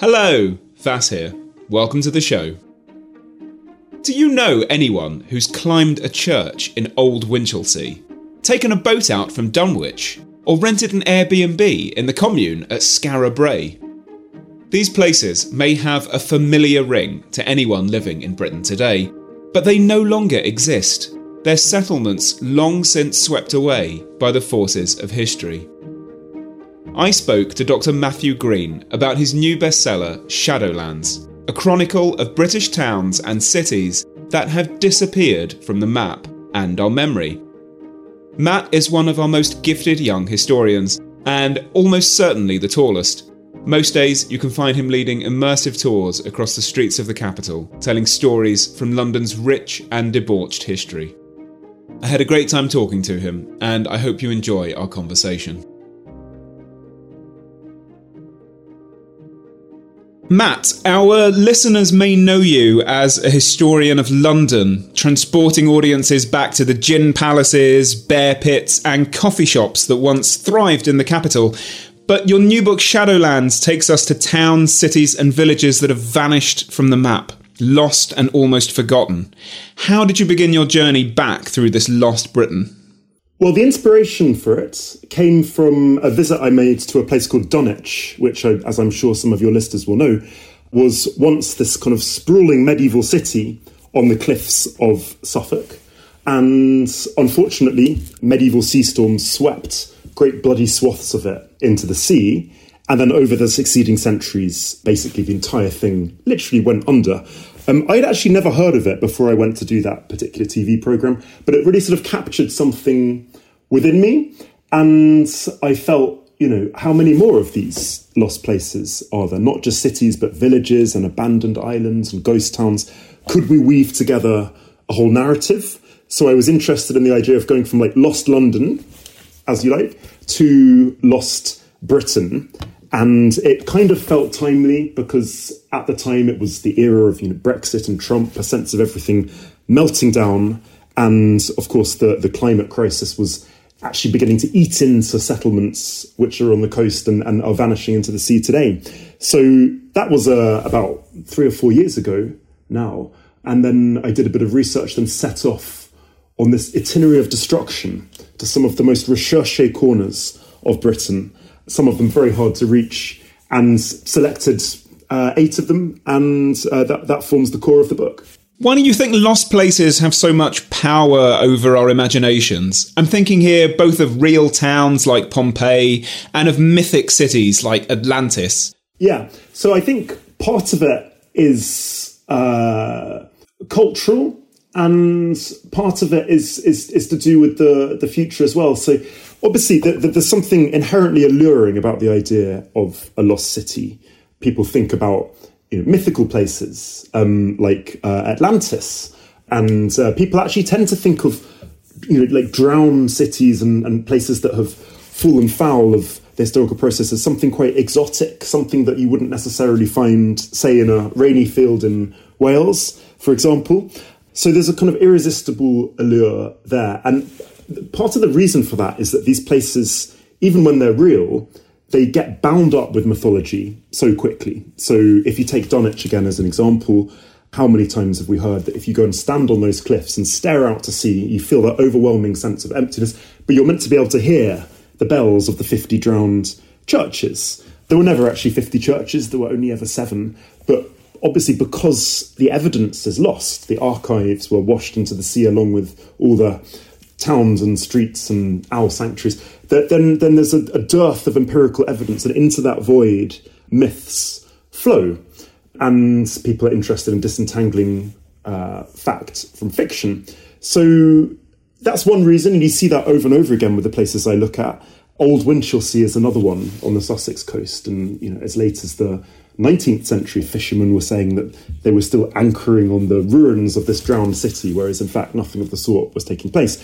Hello, Vass here. Welcome to the show. Do you know anyone who's climbed a church in Old Winchelsea, taken a boat out from Dunwich, or rented an Airbnb in the commune at Skara Brae? These places may have a familiar ring to anyone living in Britain today, but they no longer exist. Their settlements long since swept away by the forces of history. I spoke to Dr. Matthew Green about his new bestseller, Shadowlands, a chronicle of British towns and cities that have disappeared from the map and our memory. Matt is one of our most gifted young historians, and almost certainly the tallest. Most days you can find him leading immersive tours across the streets of the capital, telling stories from London's rich and debauched history. I had a great time talking to him, and I hope you enjoy our conversation. Matt, our listeners may know you as a historian of London, transporting audiences back to the gin palaces, bear pits, and coffee shops that once thrived in the capital. But your new book, Shadowlands, takes us to towns, cities, and villages that have vanished from the map, lost and almost forgotten. How did you begin your journey back through this lost Britain? Well, the inspiration for it came from a visit I made to a place called Dunwich, which, I, as I'm sure some of your listeners will know, was once this kind of sprawling medieval city on the cliffs of Suffolk. And unfortunately, medieval sea storms swept great bloody swaths of it into the sea. And then over the succeeding centuries, basically the entire thing literally went under. Um, I'd actually never heard of it before I went to do that particular TV program, but it really sort of captured something within me. And I felt, you know, how many more of these lost places are there? Not just cities, but villages and abandoned islands and ghost towns. Could we weave together a whole narrative? So I was interested in the idea of going from like lost London, as you like, to lost Britain. And it kind of felt timely because at the time it was the era of you know, Brexit and Trump, a sense of everything melting down. And of course, the, the climate crisis was actually beginning to eat into settlements which are on the coast and, and are vanishing into the sea today. So that was uh, about three or four years ago now. And then I did a bit of research and set off on this itinerary of destruction to some of the most recherche corners of Britain, some of them very hard to reach, and selected uh, eight of them, and uh, that, that forms the core of the book. Why do you think lost places have so much power over our imaginations? I'm thinking here both of real towns like Pompeii and of mythic cities like Atlantis. Yeah, so I think part of it is uh, cultural, and part of it is, is is to do with the the future as well. So obviously, the, the, there's something inherently alluring about the idea of a lost city. People think about you know, mythical places um, like uh, Atlantis, and uh, people actually tend to think of you know like drowned cities and, and places that have fallen foul of the historical process as something quite exotic, something that you wouldn't necessarily find, say, in a rainy field in Wales, for example. So there's a kind of irresistible allure there, and part of the reason for that is that these places, even when they're real, they get bound up with mythology so quickly. So if you take Dunwich again as an example, how many times have we heard that if you go and stand on those cliffs and stare out to sea, you feel that overwhelming sense of emptiness? but you're meant to be able to hear the bells of the 50 drowned churches. There were never actually 50 churches, there were only ever seven, but obviously because the evidence is lost, the archives were washed into the sea along with all the towns and streets and owl sanctuaries, then, then there's a, a dearth of empirical evidence, and into that void, myths flow. And people are interested in disentangling uh, fact from fiction. So that's one reason, and you see that over and over again with the places I look at. Old Winchelsea is another one on the Sussex coast, and you know, as late as the 19th century, fishermen were saying that they were still anchoring on the ruins of this drowned city, whereas in fact nothing of the sort was taking place.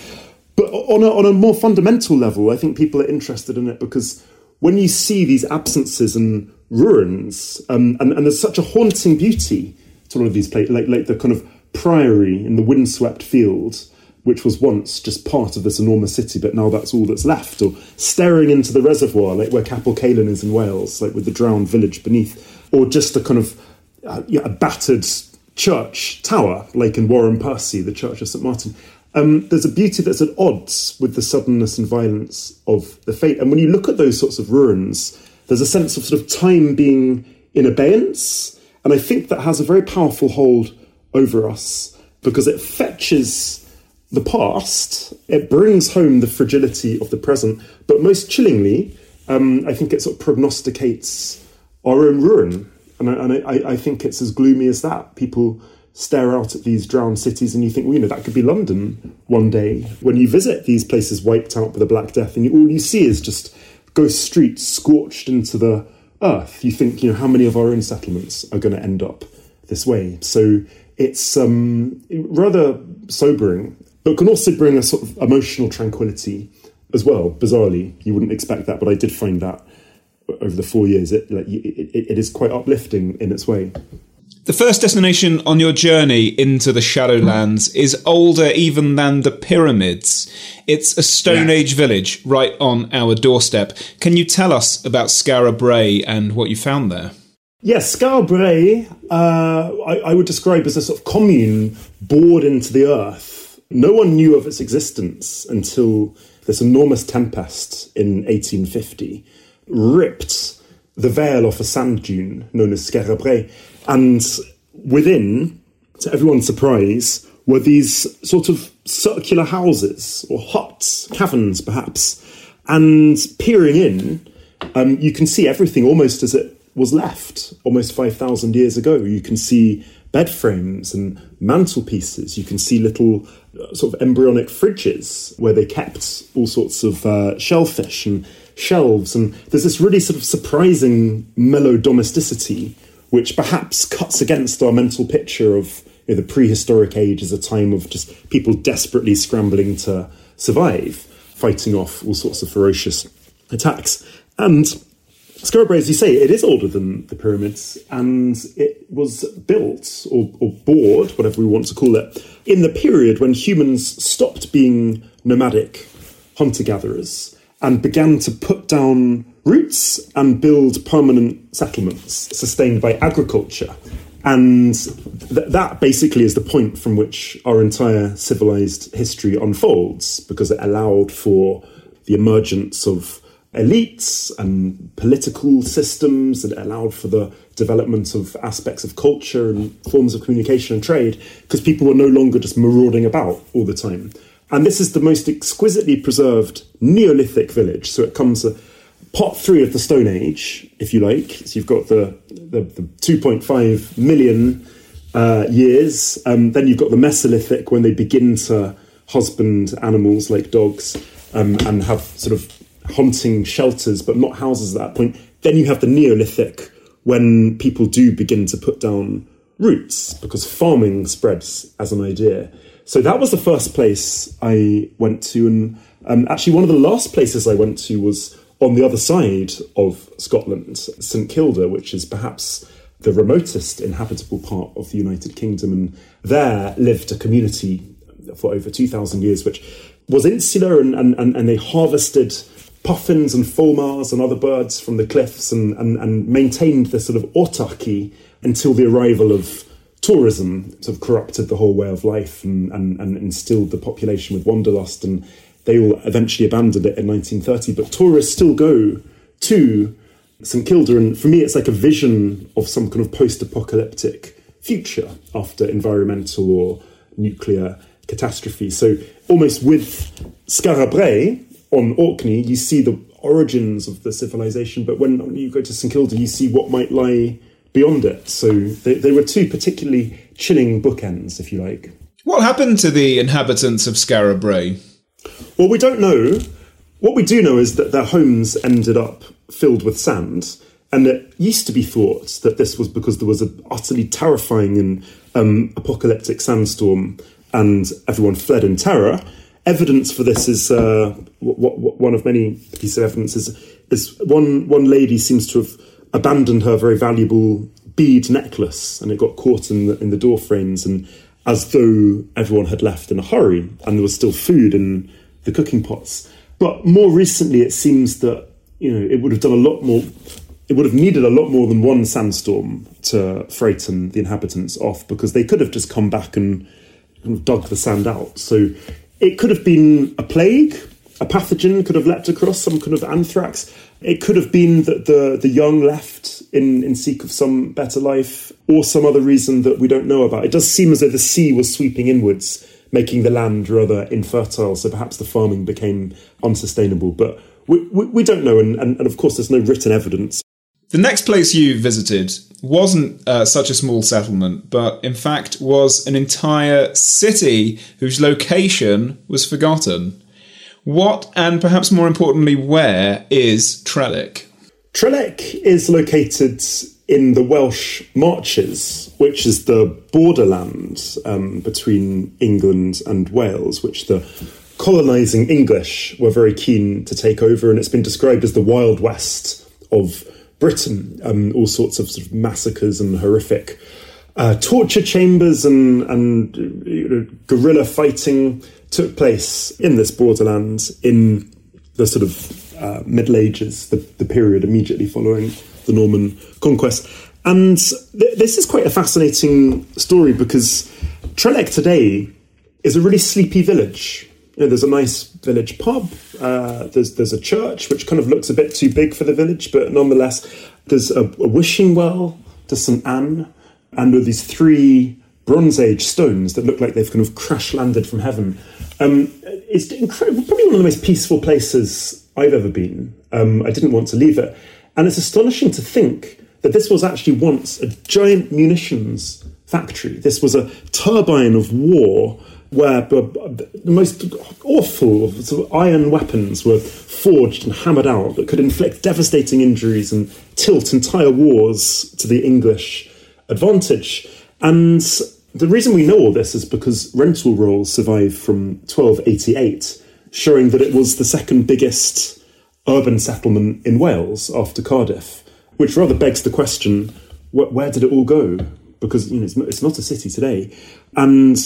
But on a, on a more fundamental level, I think people are interested in it because when you see these absences and ruins, um, and, and, there's such a haunting beauty to all of these places, like, like the kind of priory in the windswept field, which was once just part of this enormous city, but now that's all that's left, or staring into the reservoir, like where Capel Celyn is in Wales, like with the drowned village beneath, or just a kind of uh, yeah, a battered church tower, like in Wharram Percy, the Church of St Martin. Um, there's a beauty that's at odds with the suddenness and violence of the fate. And when you look at those sorts of ruins, there's a sense of sort of time being in abeyance. And I think that has a very powerful hold over us because it fetches the past, it brings home the fragility of the present, but most chillingly, um, I think it sort of prognosticates our own ruin. And, I, and I, I, think it's as gloomy as that. People stare out at these drowned cities and you think, well, you know, that could be London one day. When you visit these places wiped out by the Black Death and you, all you see is just ghost streets scorched into the earth, you think, you know, how many of our own settlements are going to end up this way? So it's um, rather sobering but can also bring a sort of emotional tranquility as well. Bizarrely, you wouldn't expect that, but I did find that over the four years, it, like, it, it is quite uplifting in its way. The first destination on your journey into the Shadowlands is older even than the pyramids. It's a Stone yeah. Age village right on our doorstep. Can you tell us about Skara Brae and what you found there? Yes, Skara Brae, uh, I, I would describe as a sort of commune bored into the earth no one knew of its existence until this enormous tempest in 1850 ripped the veil off a sand dune known as Skara Brae. And within, to everyone's surprise, were these sort of circular houses or huts, caverns perhaps. And peering in, um, you can see everything almost as it was left almost 5,000 years ago. You can see bed frames and mantelpieces. You can see little uh, sort of embryonic fridges where they kept all sorts of uh, shellfish and shelves. And there's this really sort of surprising mellow domesticity, which perhaps cuts against our mental picture of you know, the prehistoric age as a time of just people desperately scrambling to survive, fighting off all sorts of ferocious attacks. And Skara Brae, as you say, it is older than the pyramids, and it was built or, or bored, whatever we want to call it, in the period when humans stopped being nomadic hunter gatherers and began to put down roots and build permanent settlements sustained by agriculture. And th- that basically is the point from which our entire civilized history unfolds because it allowed for the emergence of elites and political systems that allowed for the development of aspects of culture and forms of communication and trade because people were no longer just marauding about all the time. And this is the most exquisitely preserved Neolithic village. So it comes a part three of the Stone Age, if you like. So you've got the, the, the 2.5 million uh, years. Um, then you've got the Mesolithic when they begin to husband animals like dogs um, and have sort of hunting shelters, but not houses at that point. Then you have the Neolithic when people do begin to put down roots because farming spreads as an idea. So that was the first place I went to. And um, actually, one of the last places I went to was on the other side of Scotland, St Kilda, which is perhaps the remotest inhabitable part of the United Kingdom. And there lived a community for over 2,000 years, which was insular and, and, and they harvested puffins and fulmars and other birds from the cliffs and, and, and maintained this sort of autarky until the arrival of tourism sort of corrupted the whole way of life and, and, and instilled the population with wanderlust and they all eventually abandoned it in 1930. But tourists still go to St Kilda, and for me, it's like a vision of some kind of post-apocalyptic future after environmental or nuclear catastrophe. So almost with Skara Brae on Orkney, you see the origins of the civilization, but when you go to St Kilda, you see what might lie beyond it. So they, they were two particularly chilling bookends, if you like. What happened to the inhabitants of Skara Brae? Well, we don't know. What we do know is that their homes ended up filled with sand, and it used to be thought that this was because there was an utterly terrifying and um, apocalyptic sandstorm, and everyone fled in terror. Evidence for this is uh, w- w- one of many pieces of evidence is, is one one lady seems to have abandoned her very valuable bead necklace, and it got caught in the in the door frames, and as though everyone had left in a hurry, and there was still food in the cooking pots. But more recently, it seems that you know it would have done a lot more. It would have needed a lot more than one sandstorm to frighten the inhabitants off because they could have just come back and dug the sand out. So it could have been a plague, a pathogen could have leapt across, some kind of anthrax. It could have been that the, the young left in, in seek of some better life, or some other reason that we don't know about. It does seem as though the sea was sweeping inwards, making the land rather infertile, so perhaps the farming became unsustainable. But we, we, we don't know, and, and, and of course, there's no written evidence. The next place you visited wasn't uh, such a small settlement, but in fact was an entire city whose location was forgotten. What, and perhaps more importantly, where is Trellech? Trellech is located in the Welsh Marches, which is the borderland um, between England and Wales, which the colonising English were very keen to take over, and it's been described as the Wild West of Britain. Um, all sorts of, sort of massacres and horrific uh, torture chambers and, and you know, guerrilla fighting took place in this borderland in the sort of uh, Middle Ages, the, the, period immediately following the Norman conquest. And th- this is quite a fascinating story because Trellech today is a really sleepy village. You know, there's a nice village pub. Uh, there's there's a church which kind of looks a bit too big for the village, but nonetheless, there's a, a wishing well to St Anne, and with these three Bronze Age stones that look like they've kind of crash landed from heaven. Um, it's incredible, probably one of the most peaceful places I've ever been. Um, I didn't want to leave it, and it's astonishing to think that this was actually once a giant munitions factory. This was a turbine of war where the most awful sort of iron weapons were forged and hammered out that could inflict devastating injuries and tilt entire wars to the English advantage. And the reason we know all this is because rental rolls survive from 1288, showing that it was the second biggest urban settlement in Wales after Cardiff, which rather begs the question wh- where did it all go? Because you know, it's, it's not a city today. And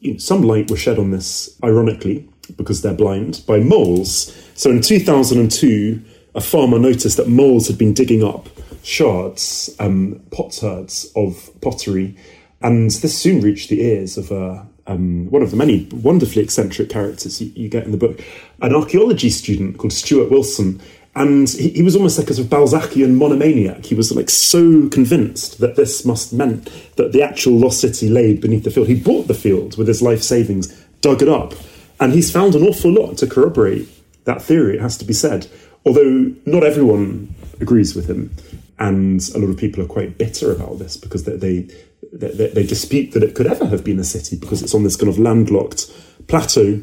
you know, some light was shed on this, ironically, because they're blind, by moles. So in 2002, a farmer noticed that moles had been digging up shards, um, potsherds of pottery, and this soon reached the ears of uh, um, one of the many wonderfully eccentric characters you, you, get in the book, an archaeology student called Stuart Wilson. And he, he was almost like a sort of Balzacian monomaniac. He was like so convinced that this must meant that the actual lost city lay beneath the field. He bought the field with his life savings, dug it up, and he's found an awful lot to corroborate that theory, it has to be said. Although not everyone agrees with him, and a lot of people are quite bitter about this because they, they they, they, dispute that it could ever have been a city because it's on this kind of landlocked plateau.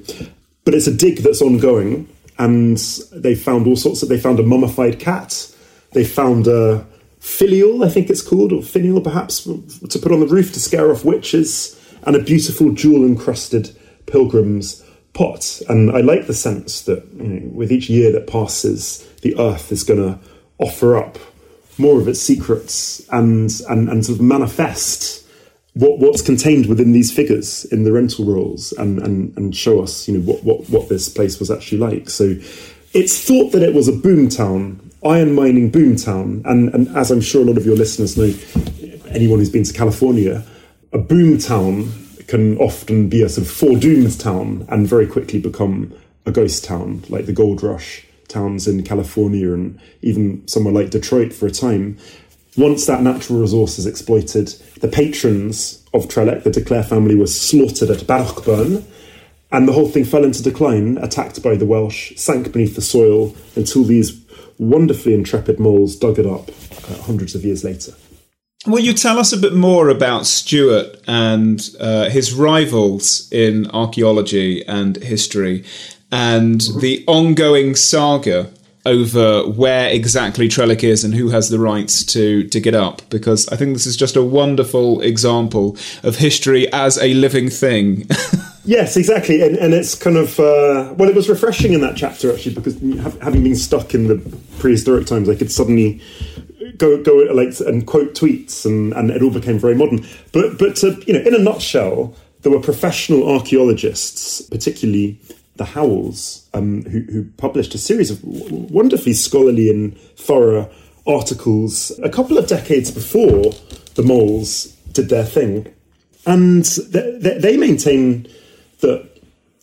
But it's a dig that's ongoing, and they found all sorts of. They found a mummified cat. They found a filial, I think it's called, or finial perhaps, to put on the roof to scare off witches, and a beautiful jewel encrusted pilgrim's pot. And I like the sense that you know, with each year that passes, the earth is going to offer up more of its secrets and and, and sort of manifest what, what's contained within these figures in the rental rolls and, and, and show us, you know, what, what, what this place was actually like. So it's thought that it was a boom town, iron mining boom town. And, and as I'm sure a lot of your listeners know, anyone who's been to California, a boom town can often be a sort of foredoomed town and very quickly become a ghost town, like the gold rush towns in California and even somewhere like Detroit for a time. Once that natural resource is exploited, the patrons of Trellech, the de Clare family, were slaughtered at Bannockburn, and the whole thing fell into decline, attacked by the Welsh, sank beneath the soil until these wonderfully intrepid moles dug it up uh, hundreds of years later. Will you tell us a bit more about Stuart and uh, his rivals in archaeology and history and the ongoing saga over where exactly Trellech is and who has the rights to dig it up? Because I think this is just a wonderful example of history as a living thing. Yes, exactly, and, and it's kind of uh, well, it was refreshing in that chapter actually because having been stuck in the prehistoric times, I could suddenly go go like and quote tweets, and, and it all became very modern. But but to, you know, in a nutshell, there were professional archaeologists, particularly the Howells, um, who, who published a series of wonderfully scholarly and thorough articles a couple of decades before the moles did their thing, and they, they maintain that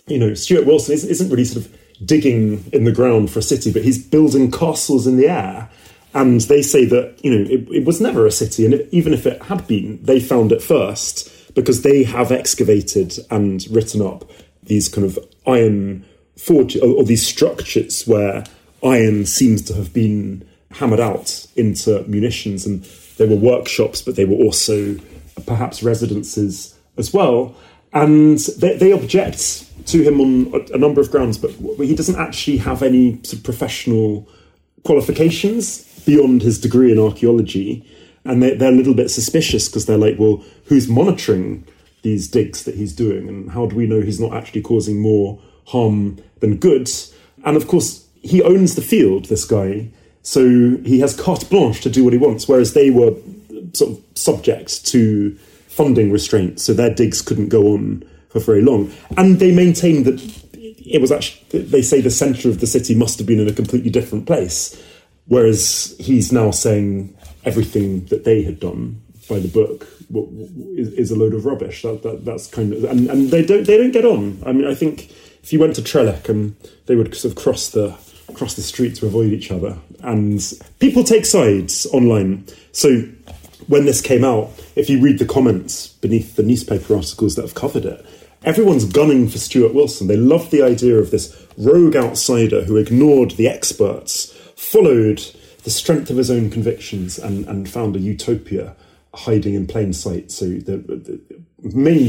you know Stuart Wilson isn't really sort of digging in the ground for a city, but he's building castles in the air. And they say that you know it, it was never a city, and even if it had been, they found it first because they have excavated and written up these kind of iron forge or, or these structures where iron seems to have been hammered out into munitions, and they were workshops, but they were also perhaps residences as well. And they, they object to him on a, a, number of grounds, but he doesn't actually have any sort of professional qualifications beyond his degree in archaeology. And they, they're a little bit suspicious because they're like, well, who's monitoring these digs that he's doing? And how do we know he's not actually causing more harm than good? And of course, he owns the field, this guy. So he has carte blanche to do what he wants, whereas they were uh, sort of subject to funding restraints, so their digs couldn't go on for very long. And they maintain that it was actually, they say the centre of the city must have been in a completely different place, whereas he's now saying everything that they had done by the book is, is a load of rubbish. That, that, that's kind of and, and they don't they don't get on. I mean, I think if you went to Trellech and they would sort of cross the cross the street to avoid each other, and people take sides online. So when this came out, if you read the comments beneath the newspaper articles that have covered it, everyone's gunning for Stuart Wilson. They love the idea of this rogue outsider who ignored the experts, followed the strength of his own convictions, and, and found a utopia hiding in plain sight. So the, the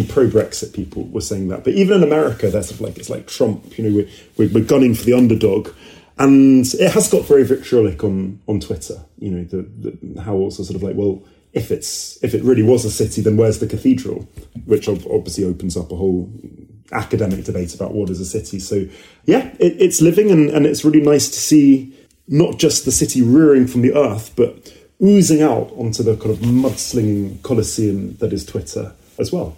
pro Brexit people were saying that, but even in America, they're sort of like it's like Trump. You know, we're, we're gunning for the underdog, and it has got very vitriolic on on Twitter. You know, the, the how also sort of like well if it's if it really was a city, then where's the cathedral? Which obviously opens up a whole academic debate about what is a city. So yeah, it, it's living, and, and it's really nice to see not just the city rearing from the earth, but oozing out onto the kind of mudslinging coliseum that is Twitter as well.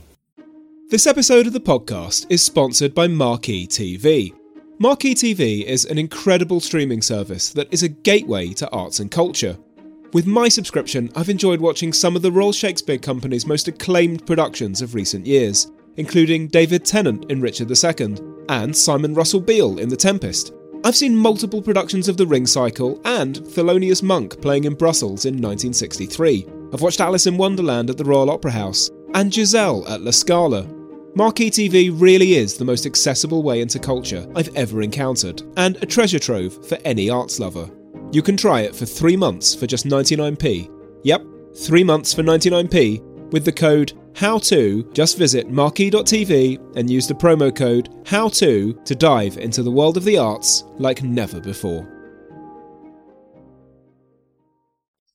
This episode of the podcast is sponsored by Marquee TV. Marquee TV is an incredible streaming service that is a gateway to arts and culture. With my subscription, I've enjoyed watching some of the Royal Shakespeare Company's most acclaimed productions of recent years, including David Tennant in Richard II and Simon Russell Beale in The Tempest. I've seen multiple productions of The Ring Cycle and Thelonious Monk playing in Brussels in 1963. I've watched Alice in Wonderland at the Royal Opera House and Giselle at La Scala. Marquee TV really is the most accessible way into culture I've ever encountered, and a treasure trove for any arts lover. You can try it for three months for just 99p. Yep, three months for 99p with the code HOW2. Just visit marquee.tv and use the promo code how to to dive into the world of the arts like never before.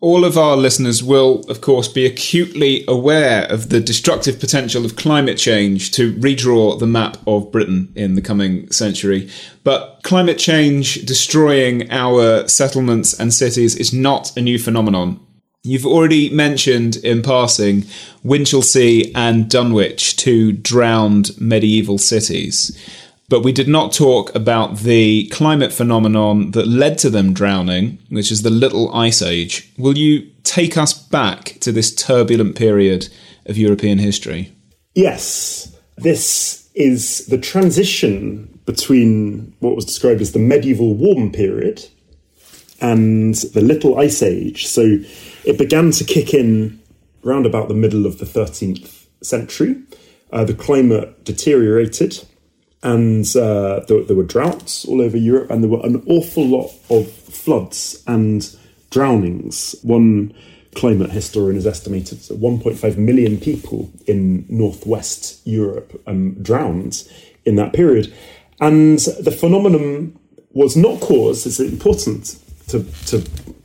All of our listeners will, of course, be acutely aware of the destructive potential of climate change to redraw the map of Britain in the coming century. But climate change destroying our settlements and cities is not a new phenomenon. You've already mentioned in passing Winchelsea and Dunwich, two drowned medieval cities but we did not talk about the climate phenomenon that led to them drowning, which is the Little Ice Age. Will you take us back to this turbulent period of European history? Yes. This is the transition between what was described as the medieval warm period and the Little Ice Age. So it began to kick in around about the middle of the 13th century. Uh, the climate deteriorated and uh, there, there, were droughts all over Europe, and there were an awful lot of floods and drownings. One climate historian has estimated that 1.5 million people in northwest Europe um, drowned in that period. And the phenomenon was not caused, it's important to, to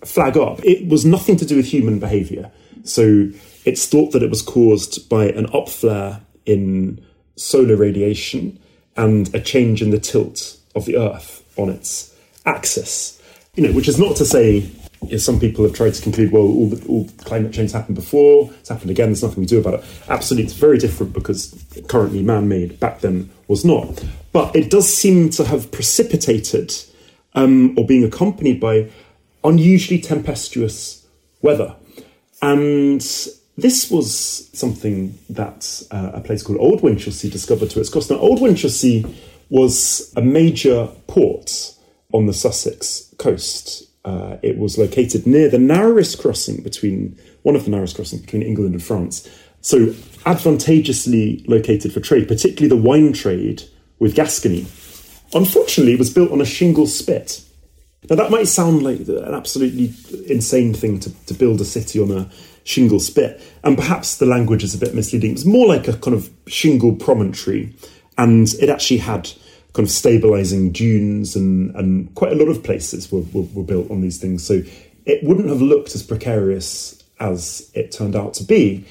flag up, it was nothing to do with human behaviour. So it's thought that it was caused by an upflare in solar radiation and a change in the tilt of the Earth on its axis. You know, which is not to say you know, some people have tried to conclude, well, all, the, all climate change happened before, it's happened again, there's nothing we do about it. Absolutely, it's very different because currently man made, back then was not. But it does seem to have precipitated um, or being accompanied by unusually tempestuous weather. And this was something that uh, a place called Old Winchelsea discovered to its cost. Now, Old Winchelsea was a major port on the Sussex coast. Uh, it was located near the narrowest crossing between one of the narrowest crossings between England and France. So advantageously located for trade, particularly the wine trade with Gascony. Unfortunately, it was built on a shingle spit. Now that might sound like an absolutely insane thing to, to build a city on a shingle spit. And perhaps the language is a bit misleading. It's more like a kind of shingle promontory, and it actually had kind of stabilizing dunes, and, and quite a lot of places were, were, were built on these things. So it wouldn't have looked as precarious as it turned out to be,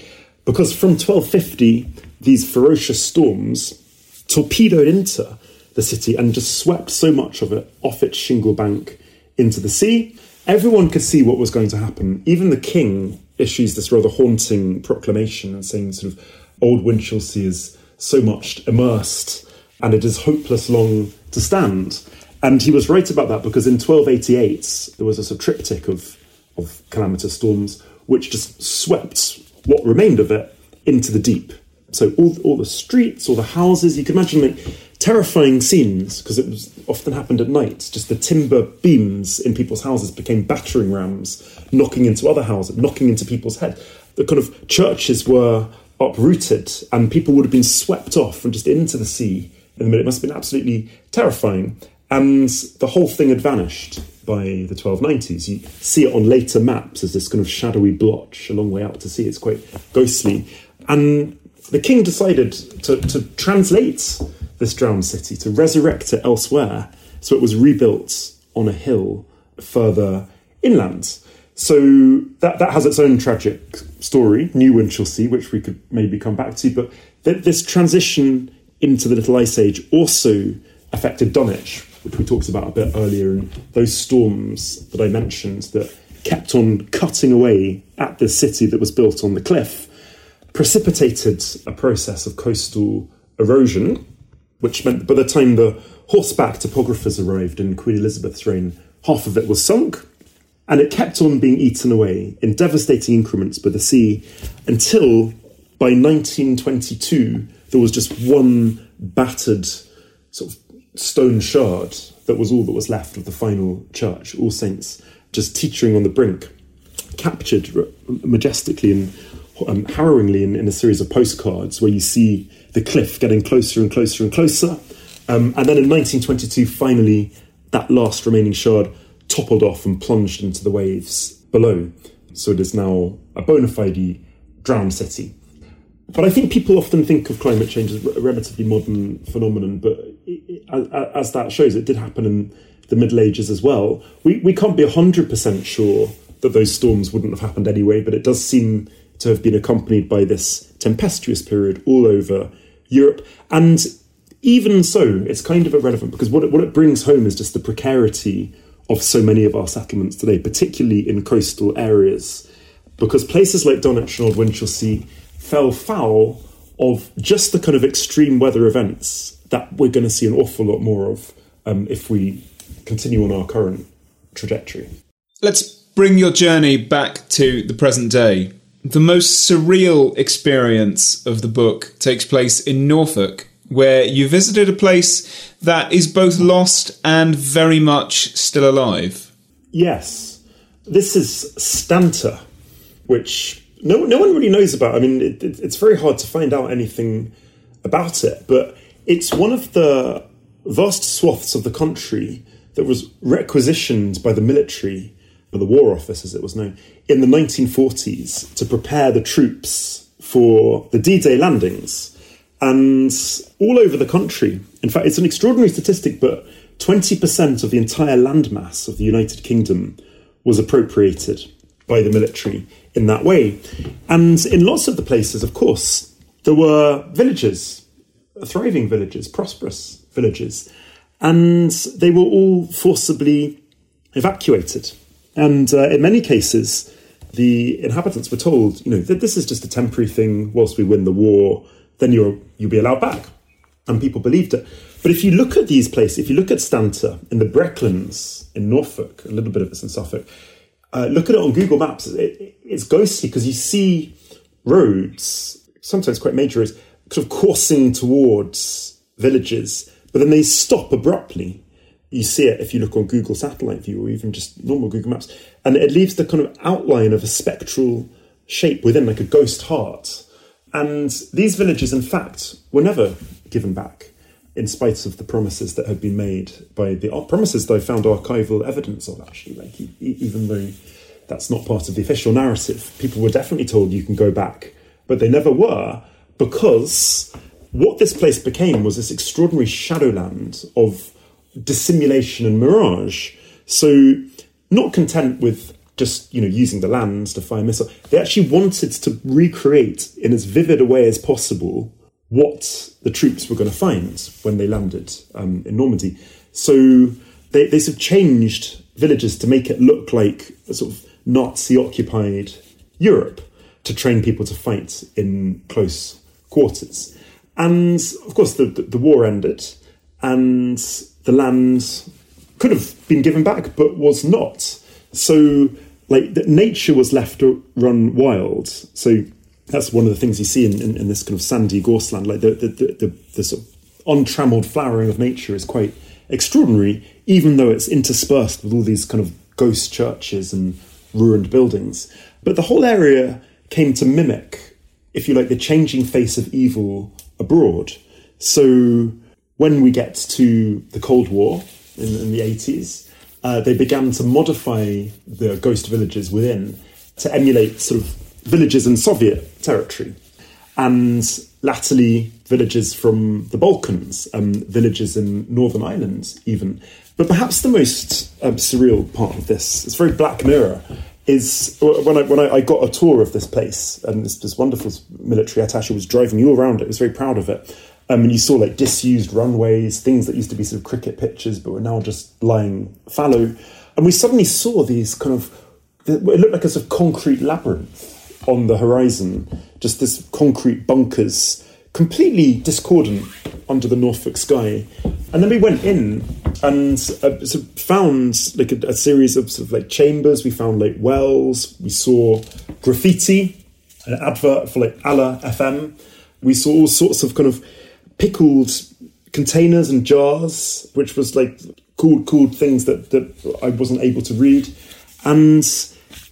because from 1250, these ferocious storms torpedoed into the city and just swept so much of it off its shingle bank into the sea. Everyone could see what was going to happen. Even the king issues this rather haunting proclamation and saying sort of old Winchelsea is so much immersed and it is hopeless long to stand. And he was right about that because in 1288 there was a sort of triptych of, of calamitous storms which just swept what remained of it into the deep. So all, all the streets, all the houses, you can imagine like, terrifying scenes because it was often happened at night. Just the timber beams in people's houses became battering rams, knocking into other houses, knocking into people's heads. The kind of churches were uprooted, and people would have been swept off and just into the sea. In the middle. It must have been absolutely terrifying. And the whole thing had vanished by the 1290s. You see it on later maps as this kind of shadowy blotch a long way out to sea. It's quite ghostly. And the king decided to, to translate this drowned city, to resurrect it elsewhere. So it was rebuilt on a hill further inland. So that, that has its own tragic story, New Winchelsea, which we could maybe come back to. But th- this transition into the Little Ice Age also affected Dunwich, which we talked about a bit earlier, and those storms that I mentioned that kept on cutting away at the city that was built on the cliff precipitated a process of coastal erosion which meant by the time the horseback topographers arrived in Queen Elizabeth's reign, half of it was sunk, and it kept on being eaten away in devastating increments by the sea until by 1922 there was just one battered sort of stone shard that was all that was left of the final church, All Saints, just teetering on the brink, captured majestically and um, harrowingly in, in, a series of postcards where you see the cliff getting closer and closer and closer. Um, and then in 1922, finally, that last remaining shard toppled off and plunged into the waves below. So it is now a bona fide drowned city. But I think people often think of climate change as a relatively modern phenomenon, but it, it, as that shows, it did happen in the Middle Ages as well. We, we can't be 100% sure that those storms wouldn't have happened anyway, but it does seem to have been accompanied by this tempestuous period all over Europe. And even so, it's kind of irrelevant because what it, what it brings home is just the precarity of so many of our settlements today, particularly in coastal areas, because places like Dunwich and Old Winchelsea fell foul of just the kind of extreme weather events that we're going to see an awful lot more of um, if we continue on our current trajectory. Let's bring your journey back to the present day. The most surreal experience of the book takes place in Norfolk, where you visited a place that is both lost and very much still alive. Yes. This is Stanta, which no, no one really knows about. I mean, it, it, it's very hard to find out anything about it, but it's one of the vast swaths of the country that was requisitioned by the military, or the War Office as it was known, in the 1940s to prepare the troops for the D Day landings. And all over the country, in fact, it's an extraordinary statistic, but 20% of the entire landmass of the United Kingdom was appropriated by the military in that way. And in lots of the places, of course, there were villages, thriving villages, prosperous villages, and they were all forcibly evacuated. And uh, in many cases, the inhabitants were told, you know, that this is just a temporary thing whilst we win the war, then you're, you'll be allowed back. And people believed it. But if you look at these places, if you look at Stanta in the Brecklands in Norfolk, a little bit of it's in Suffolk, uh, look at it on Google Maps. It, it's ghostly because you see roads, sometimes quite major roads, sort of coursing towards villages, but then they stop abruptly. You see it if you look on Google Satellite View or even just normal Google Maps, and it leaves the kind of outline of a spectral shape within, like a ghost heart. And these villages, in fact, were never given back in spite of the promises that had been made by the promises that I found archival evidence of, actually, like even though that's not part of the official narrative, people were definitely told you can go back, but they never were because what this place became was this extraordinary shadowland of dissimulation and mirage. So, not content with just you know using the lands to fire missiles, they actually wanted to recreate in as vivid a way as possible what the troops were going to find when they landed um, in Normandy. So they, they sort of changed villages to make it look like a sort of Nazi occupied Europe to train people to fight in close quarters. And of course, the, the, the war ended and the land could have been given back, but was not. So, like, that nature was left to run wild. So, that's one of the things you see in, in, in this kind of sandy gorseland. Like the the, the, the, the sort of untrammeled flowering of nature is quite extraordinary, even though it's interspersed with all these kind of ghost churches and ruined buildings. But the whole area came to mimic, if you like, the changing face of evil abroad. So when we get to the Cold War in, in the 80s, uh, they began to modify the ghost villages within to emulate sort of villages in Soviet territory, and latterly villages from the Balkans, um, villages in Northern Ireland, even. But perhaps the most um, surreal part of this, it's very Black Mirror, is when I when I, I, got a tour of this place, and this, this wonderful military attaché was driving you around it. was very proud of it. Um, and you saw like disused runways, things that used to be sort of cricket pitches, but were now just lying fallow. And we suddenly saw these kind of, it looked like a sort of concrete labyrinth on the horizon, just this concrete bunkers, completely discordant under the Norfolk sky. And then we went in and uh, sort of found like a, a, series of sort of like chambers. We found like wells. We saw graffiti, an advert for like Allah FM. We saw all sorts of kind of pickled containers and jars, which was like cool, cool things that that I wasn't able to read, and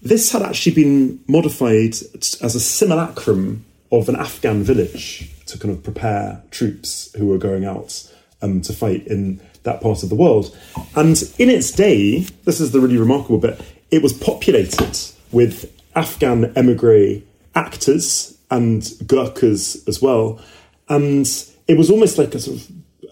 this had actually been modified as a simulacrum of an Afghan village to kind of prepare troops who were going out um, to fight in that part of the world. And in its day, this is the really remarkable bit, it was populated with Afghan emigre actors and Gurkhas as well. And it was almost like a sort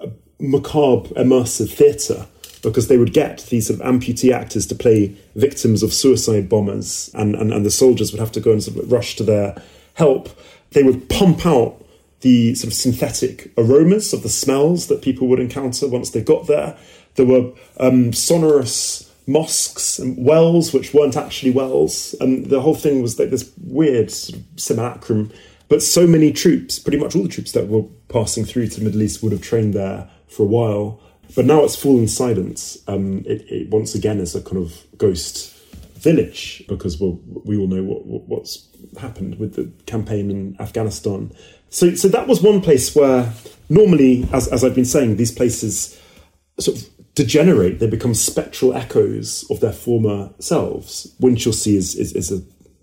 of macabre, immersive theatre because they would get these sort of amputee actors to play victims of suicide bombers, and, and, and the soldiers would have to go and sort of rush to their help. They would pump out the sort of synthetic aromas of the smells that people would encounter once they got there. There were um, sonorous mosques and wells, which weren't actually wells, and the whole thing was like this weird sort of simulacrum. But so many troops, pretty much all the troops that were passing through to the Middle East, would have trained there for a while. But now it's fallen silence. Um, it, it, once again is a kind of ghost village because we'll, we all know what, what, what's happened with the campaign in Afghanistan. So, so that was one place where normally, as, as I've been saying, these places sort of degenerate. They become spectral echoes of their former selves. Winchelsea is, is, is a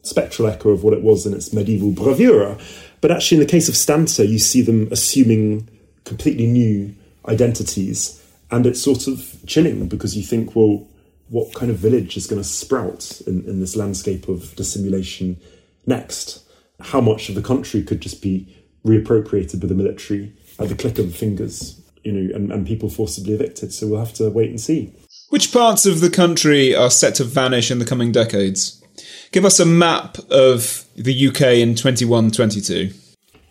spectral echo of what it was in its medieval bravura. But actually, in the case of Stanter, you see them assuming completely new identities. And it's sort of chilling because you think, well, what kind of village is going to sprout in, in this landscape of dissimulation next? How much of the country could just be reappropriated by the military at the click of the fingers, you know, and, and people forcibly evicted? So we'll have to wait and see. Which parts of the country are set to vanish in the coming decades? Give us a map of the UK in 2122.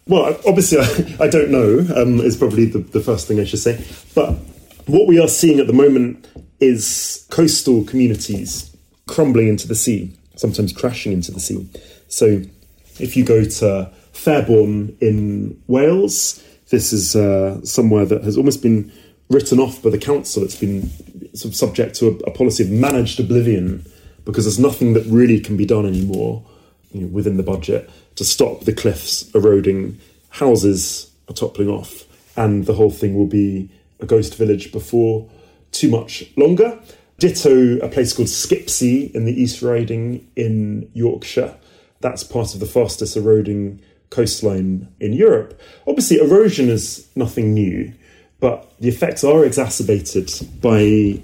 Well, obviously, I, don't know, um, is probably the, the first thing I should say. But what we are seeing at the moment is coastal communities crumbling into the sea, sometimes crashing into the sea. So if you go to Fairbourne in Wales, this is uh, somewhere that has almost been written off by the council. It's been sort of subject to a, a policy of managed oblivion because there's nothing that really can be done anymore you know, within the budget to stop the cliffs eroding. Houses are toppling off, and the whole thing will be a ghost village before too much longer. Ditto a place called Skipsea in the East Riding in Yorkshire. That's part of the fastest eroding coastline in Europe. Obviously, erosion is nothing new, but the effects are exacerbated by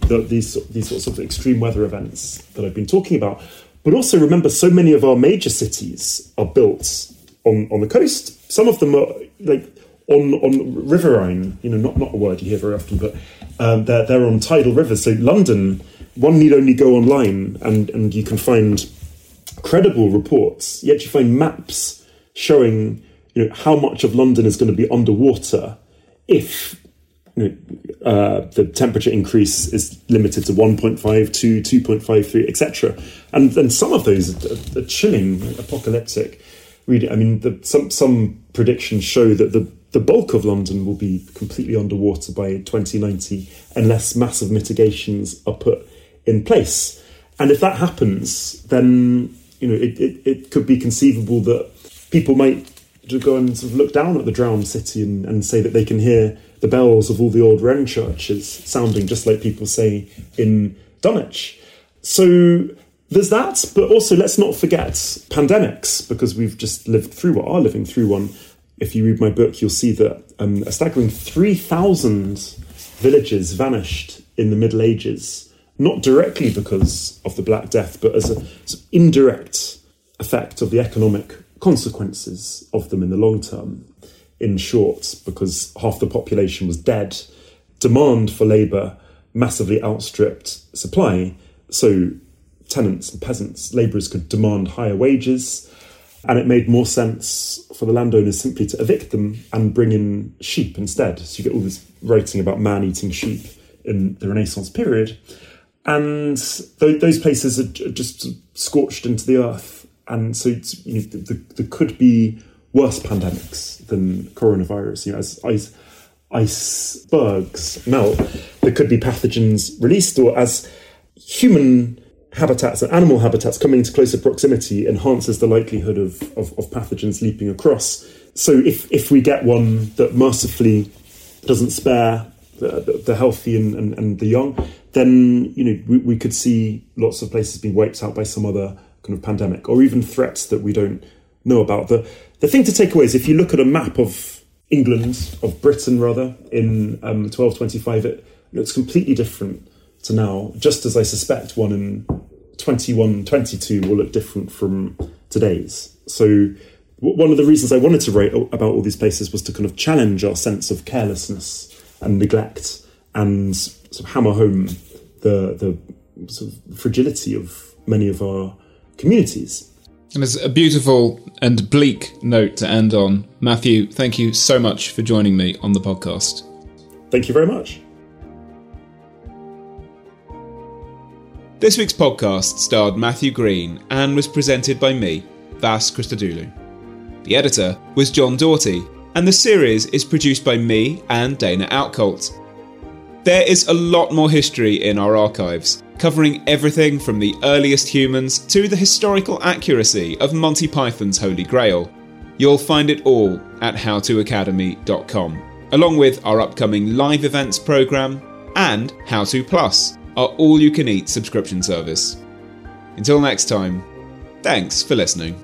the, these, these sorts of extreme weather events that I've been talking about. But also remember, so many of our major cities are built on, on the coast. Some of them are like on on riverine. You know, not not a word you hear very often, but um, they're they're on tidal rivers. So London, one need only go online and and you can find credible reports. Yet you find maps showing you know how much of London is going to be underwater if uh, the temperature increase is limited to 1.5 to 2.53, etc. And then some of those are, are chilling, apocalyptic. Really, I mean, the, some some predictions show that the the bulk of London will be completely underwater by 2090 unless massive mitigations are put in place. And if that happens, then you know it, it, it could be conceivable that people might go and sort of look down at the drowned city and, and say that they can hear the bells of all the old Wren churches sounding just like people say in Dunwich. So there's that, but also let's not forget pandemics because we've just lived through or are living through one if you read my book, you'll see that um, a staggering 3,000 villages vanished in the Middle Ages, not directly because of the Black Death, but as an indirect effect of the economic consequences of them in the long term. In short, because half the population was dead, demand for labour massively outstripped supply, so tenants and peasants, labourers could demand higher wages and it made more sense for the landowners simply to evict them and bring in sheep instead. So you get all this writing about man eating sheep in the Renaissance period. And th- those places are just scorched into the earth. And so you know, there could be worse pandemics than coronavirus. You know, as ice, icebergs melt, there could be pathogens released, or as human habitats and animal habitats coming into closer proximity enhances the likelihood of, of, of, pathogens leaping across. So if, if we get one that mercifully doesn't spare the, the, healthy and, and, and, the young, then you know we, we could see lots of places being wiped out by some other kind of pandemic or even threats that we don't know about. The the thing to take away is if you look at a map of England, of Britain rather, in um, 1225, it looks completely different to now, just as I suspect one in 21, 22 will look different from today's. So, one of the reasons I wanted to write about all these places was to kind of challenge our sense of carelessness and neglect and sort of hammer home the, the sort of fragility of many of our communities. And it's a beautiful and bleak note to end on. Matthew, thank you so much for joining me on the podcast. Thank you very much. This week's podcast starred Matthew Green and was presented by me, Vas Christodoulou. The editor was John Doughty, and the series is produced by me and Dana Outcolt. There is a lot more history in our archives, covering everything from the earliest humans to the historical accuracy of Monty Python's Holy Grail. You'll find it all at howtoacademy.com, along with our upcoming live events programme and How To Plus, our all you can eat subscription service. Until next time, thanks for listening.